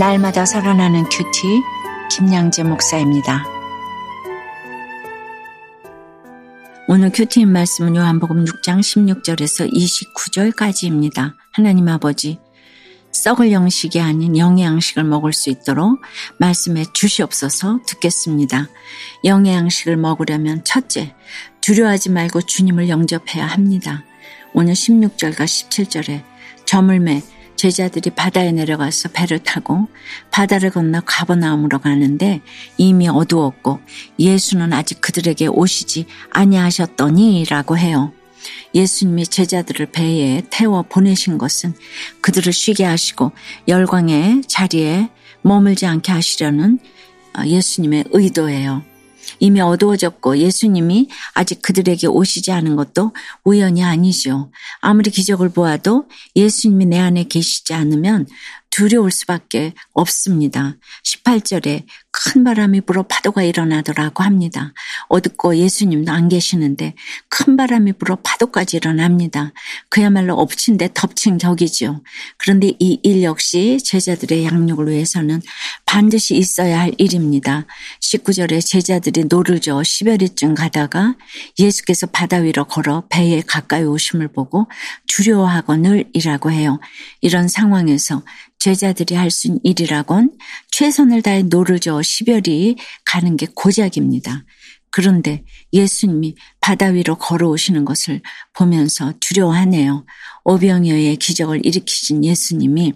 날마다 살아나는 큐티 김양재 목사입니다. 오늘 큐티인 말씀은 요한복음 6장 16절에서 29절까지입니다. 하나님 아버지, 썩을 양식이 아닌 영의 양식을 먹을 수 있도록 말씀해 주시옵소서 듣겠습니다. 영의 양식을 먹으려면 첫째, 두려워하지 말고 주님을 영접해야 합니다. 오늘 16절과 17절에 저물매 제자들이 바다에 내려가서 배를 타고 바다를 건너 가버나움으로 가는데 이미 어두웠고 예수는 아직 그들에게 오시지 아니하셨더니라고 해요. 예수님이 제자들을 배에 태워 보내신 것은 그들을 쉬게 하시고 열광의 자리에 머물지 않게 하시려는 예수님의 의도예요. 이미 어두워졌고 예수님이 아직 그들에게 오시지 않은 것도 우연이 아니죠. 아무리 기적을 보아도 예수님이 내 안에 계시지 않으면 두려울 수밖에 없습니다. 18절에 큰 바람이 불어 파도가 일어나더라고 합니다. 어둡고 예수님도 안 계시는데 큰 바람이 불어 파도까지 일어납니다. 그야말로 엎친 데 덮친 격이죠. 그런데 이 일 역시 제자들의 양육을 위해서는 반드시 있어야 할 일입니다. 19절에 제자들이 노를 저어 10여리쯤 가다가 예수께서 바다 위로 걸어 배에 가까이 오심을 보고 두려워하거늘이라고 해요. 이런 상황에서 제자들이 할 수 있는 일이라곤 최선을 다해 노를 저어 십여 리 가는 게 고작입니다. 그런데 예수님이 바다 위로 걸어오시는 것을 보면서 두려워하네요. 오병이어의 기적을 일으키신 예수님이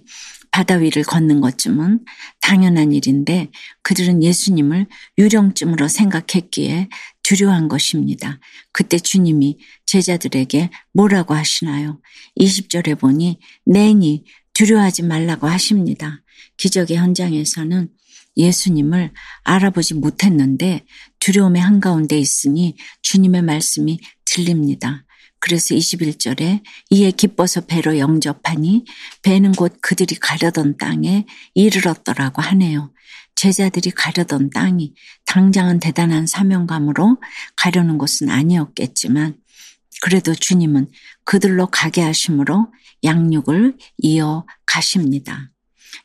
바다 위를 걷는 것쯤은 당연한 일인데 그들은 예수님을 유령쯤으로 생각했기에 두려워한 것입니다. 그때 주님이 제자들에게 뭐라고 하시나요? 20절에 보니 내니 두려워하지 말라고 하십니다. 기적의 현장에서는 예수님을 알아보지 못했는데 두려움의 한가운데 있으니 주님의 말씀이 들립니다. 그래서 21절에 이에 기뻐서 배로 영접하니 배는 곧 그들이 가려던 땅에 이르렀더라고 하네요. 제자들이 가려던 땅이 당장은 대단한 사명감으로 가려는 곳은 아니었겠지만 그래도 주님은 그들로 가게 하심으로 양육을 이어 가십니다.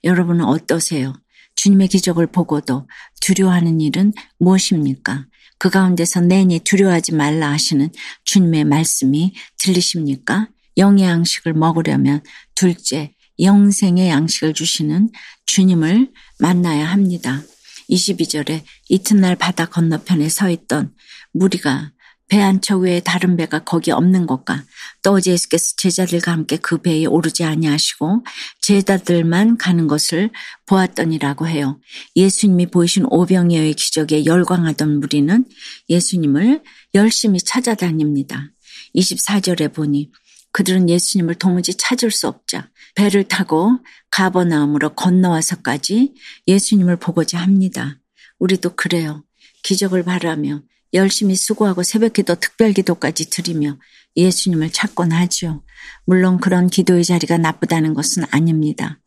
여러분은 어떠세요? 주님의 기적을 보고도 두려워하는 일은 무엇입니까? 그 가운데서 내니 두려워하지 말라 하시는 주님의 말씀이 들리십니까? 영의 양식을 먹으려면 둘째, 영생의 양식을 주시는 주님을 만나야 합니다. 22절에 이튿날 바다 건너편에 서 있던 무리가 배 한 척 외에 다른 배가 거기 없는 것과 또 어제 예수께서 제자들과 함께 그 배에 오르지 아니하시고 제자들만 가는 것을 보았더니라고 해요. 예수님이 보이신 오병이어의 기적에 열광하던 무리는 예수님을 열심히 찾아다닙니다. 24절에 보니 그들은 예수님을 도무지 찾을 수 없자 배를 타고 가버나움으로 건너와서까지 예수님을 보고자 합니다. 우리도 그래요. 기적을 바라며 열심히 수고하고 새벽기도 특별기도까지 드리며 예수님을 찾곤 하죠. 물론 그런 기도의 자리가 나쁘다는 것은 아닙니다.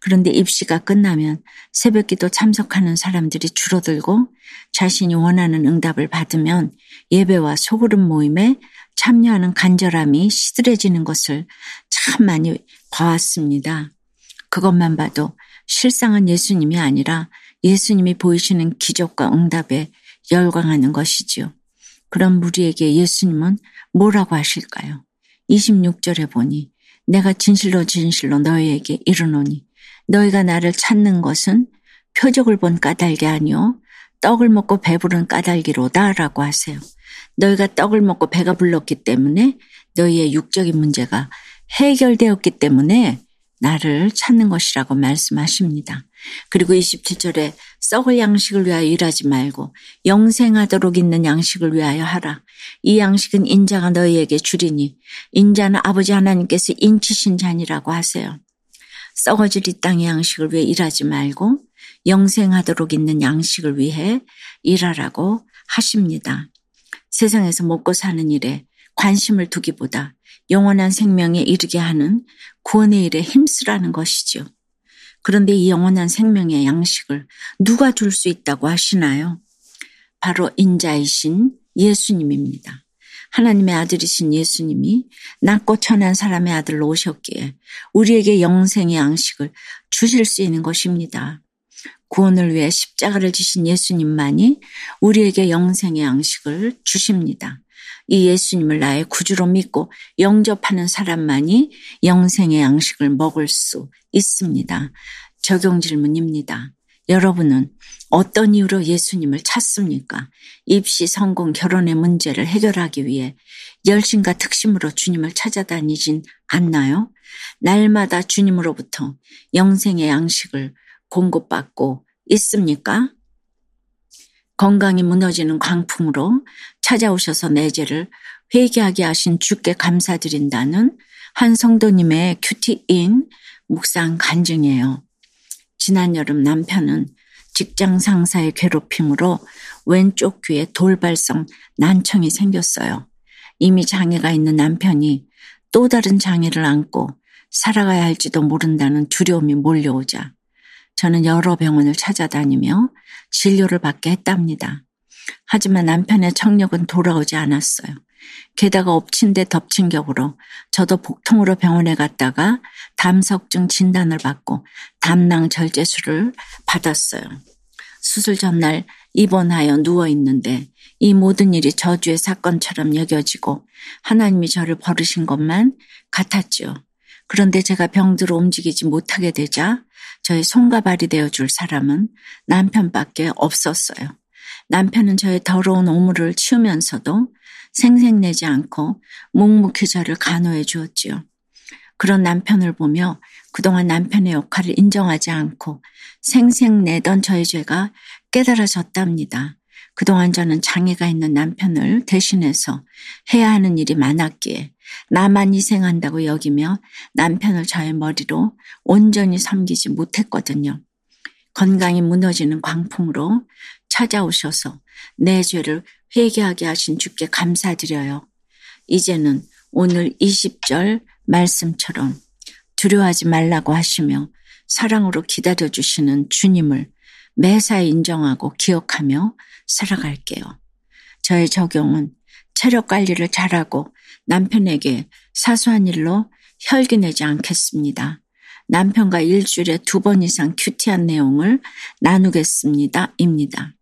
그런데 입시가 끝나면 새벽기도 참석하는 사람들이 줄어들고 자신이 원하는 응답을 받으면 예배와 소그룹 모임에 참여하는 간절함이 시들해지는 것을 참 많이 봐왔습니다. 그것만 봐도 실상은 예수님이 아니라 예수님이 보이시는 기적과 응답에 열광하는 것이지요. 그런 무리에게 예수님은 뭐라고 하실까요? 26절에 보니 내가 진실로 진실로 너희에게 이르노니 너희가 나를 찾는 것은 표적을 본 까닭이 아니요 떡을 먹고 배부른 까닭이로다 라고 하세요. 너희가 떡을 먹고 배가 불렀기 때문에 너희의 육적인 문제가 해결되었기 때문에 나를 찾는 것이라고 말씀하십니다. 그리고 27절에 썩을 양식을 위하여 일하지 말고 영생하도록 있는 양식을 위하여 하라. 이 양식은 인자가 너희에게 주리니 인자는 아버지 하나님께서 인치신 잔이라고 하세요. 썩어질 이 땅의 양식을 위해 일하지 말고 영생하도록 있는 양식을 위해 일하라고 하십니다. 세상에서 먹고 사는 일에 관심을 두기보다 영원한 생명에 이르게 하는 구원의 일에 힘쓰라는 것이죠. 그런데 이 영원한 생명의 양식을 누가 줄 수 있다고 하시나요? 바로 인자이신 예수님입니다. 하나님의 아들이신 예수님이 낮고 천한 사람의 아들로 오셨기에 우리에게 영생의 양식을 주실 수 있는 것입니다. 구원을 위해 십자가를 지신 예수님만이 우리에게 영생의 양식을 주십니다. 이 예수님을 나의 구주로 믿고 영접하는 사람만이 영생의 양식을 먹을 수 있습니다. 적용 질문입니다. 여러분은 어떤 이유로 예수님을 찾습니까? 입시, 성공, 결혼의 문제를 해결하기 위해 열심과 특심으로 주님을 찾아다니진 않나요? 날마다 주님으로부터 영생의 양식을 공급받고 있습니까? 건강이 무너지는 광풍으로 찾아오셔서 내 죄를 회개하게 하신 주께 감사드린다는 한 성도님의 큐티인 묵상 간증이에요. 지난 여름 남편은 직장 상사의 괴롭힘으로 왼쪽 귀에 돌발성 난청이 생겼어요. 이미 장애가 있는 남편이 또 다른 장애를 안고 살아가야 할지도 모른다는 두려움이 몰려오자 저는 여러 병원을 찾아다니며 진료를 받게 했답니다. 하지만 남편의 청력은 돌아오지 않았어요. 게다가 엎친 데 덮친 격으로 저도 복통으로 병원에 갔다가 담석증 진단을 받고 담낭 절제술을 받았어요. 수술 전날 입원하여 누워 있는데 이 모든 일이 저주의 사건처럼 여겨지고 하나님이 저를 버리신 것만 같았지요. 그런데 제가 병들어 움직이지 못하게 되자 저의 손과 발이 되어줄 사람은 남편밖에 없었어요. 남편은 저의 더러운 오물을 치우면서도 생색내지 않고 묵묵히 저를 간호해 주었지요. 그런 남편을 보며 그동안 남편의 역할을 인정하지 않고 생색내던 저의 죄가 깨달아졌답니다. 그동안 저는 장애가 있는 남편을 대신해서 해야 하는 일이 많았기에 나만 희생한다고 여기며 남편을 저의 머리로 온전히 섬기지 못했거든요. 건강이 무너지는 광풍으로 찾아오셔서 내 죄를 회개하게 하신 주께 감사드려요. 이제는 오늘 20절 말씀처럼 두려워하지 말라고 하시며 사랑으로 기다려 주시는 주님을 매사에 인정하고 기억하며 살아갈게요. 저의 적용은 체력 관리를 잘하고 남편에게 사소한 일로 혈기 내지 않겠습니다. 남편과 일주일에 두 번 이상 큐티한 내용을 나누겠습니다. 입니다.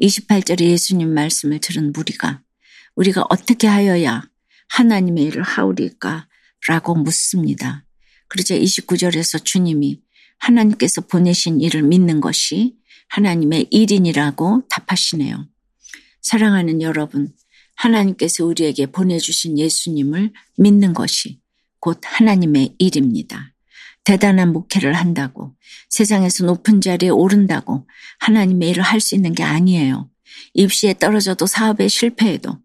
28절에 예수님 말씀을 들은 무리가 우리가 어떻게 하여야 하나님의 일을 하오리까? 라고 묻습니다. 그러자 29절에서 주님이 하나님께서 보내신 일을 믿는 것이 하나님의 일인이라고 답하시네요. 사랑하는 여러분, 하나님께서 우리에게 보내주신 예수님을 믿는 것이 곧 하나님의 일입니다. 대단한 목회를 한다고 세상에서 높은 자리에 오른다고 하나님의 일을 할 수 있는 게 아니에요. 입시에 떨어져도 사업에 실패해도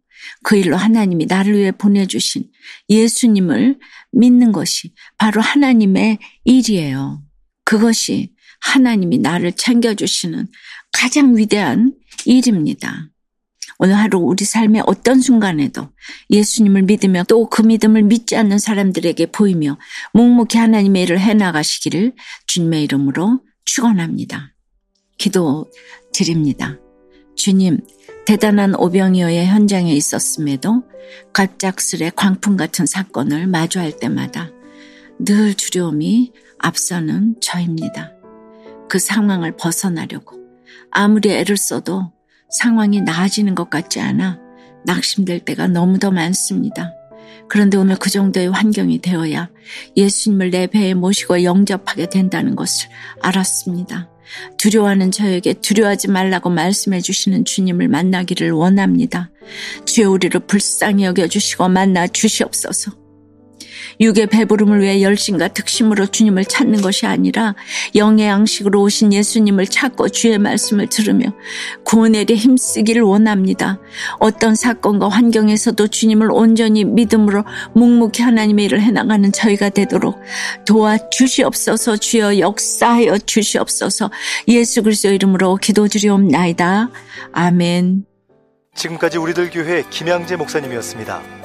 그 일로 하나님이 나를 위해 보내주신 예수님을 믿는 것이 바로 하나님의 일이에요. 그것이 하나님이 나를 챙겨주시는 가장 위대한 일입니다. 오늘 하루 우리 삶의 어떤 순간에도 예수님을 믿으며 또 그 믿음을 믿지 않는 사람들에게 보이며 묵묵히 하나님의 일을 해나가시기를 주님의 이름으로 축원합니다. 기도 드립니다. 주님, 대단한 오병이어의 현장에 있었음에도 갑작스레 광풍 같은 사건을 마주할 때마다 늘 두려움이 앞서는 저입니다. 그 상황을 벗어나려고 아무리 애를 써도 상황이 나아지는 것 같지 않아 낙심될 때가 너무도 많습니다. 그런데 오늘 그 정도의 환경이 되어야 예수님을 내 배에 모시고 영접하게 된다는 것을 알았습니다. 두려워하는 저에게 두려워하지 말라고 말씀해 주시는 주님을 만나기를 원합니다. 주여 우리를 불쌍히 여겨주시고 만나 주시옵소서. 육의 배부름을 위해 열심과 특심으로 주님을 찾는 것이 아니라 영의 양식으로 오신 예수님을 찾고 주의 말씀을 들으며 구원에 대해 힘쓰기를 원합니다. 어떤 사건과 환경에서도 주님을 온전히 믿음으로 묵묵히 하나님의 일을 해나가는 저희가 되도록 도와주시옵소서 주여 역사하여 주시옵소서 예수 그리스도 이름으로 기도드리옵나이다. 아멘. 지금까지 우리들 교회 김양재 목사님이었습니다.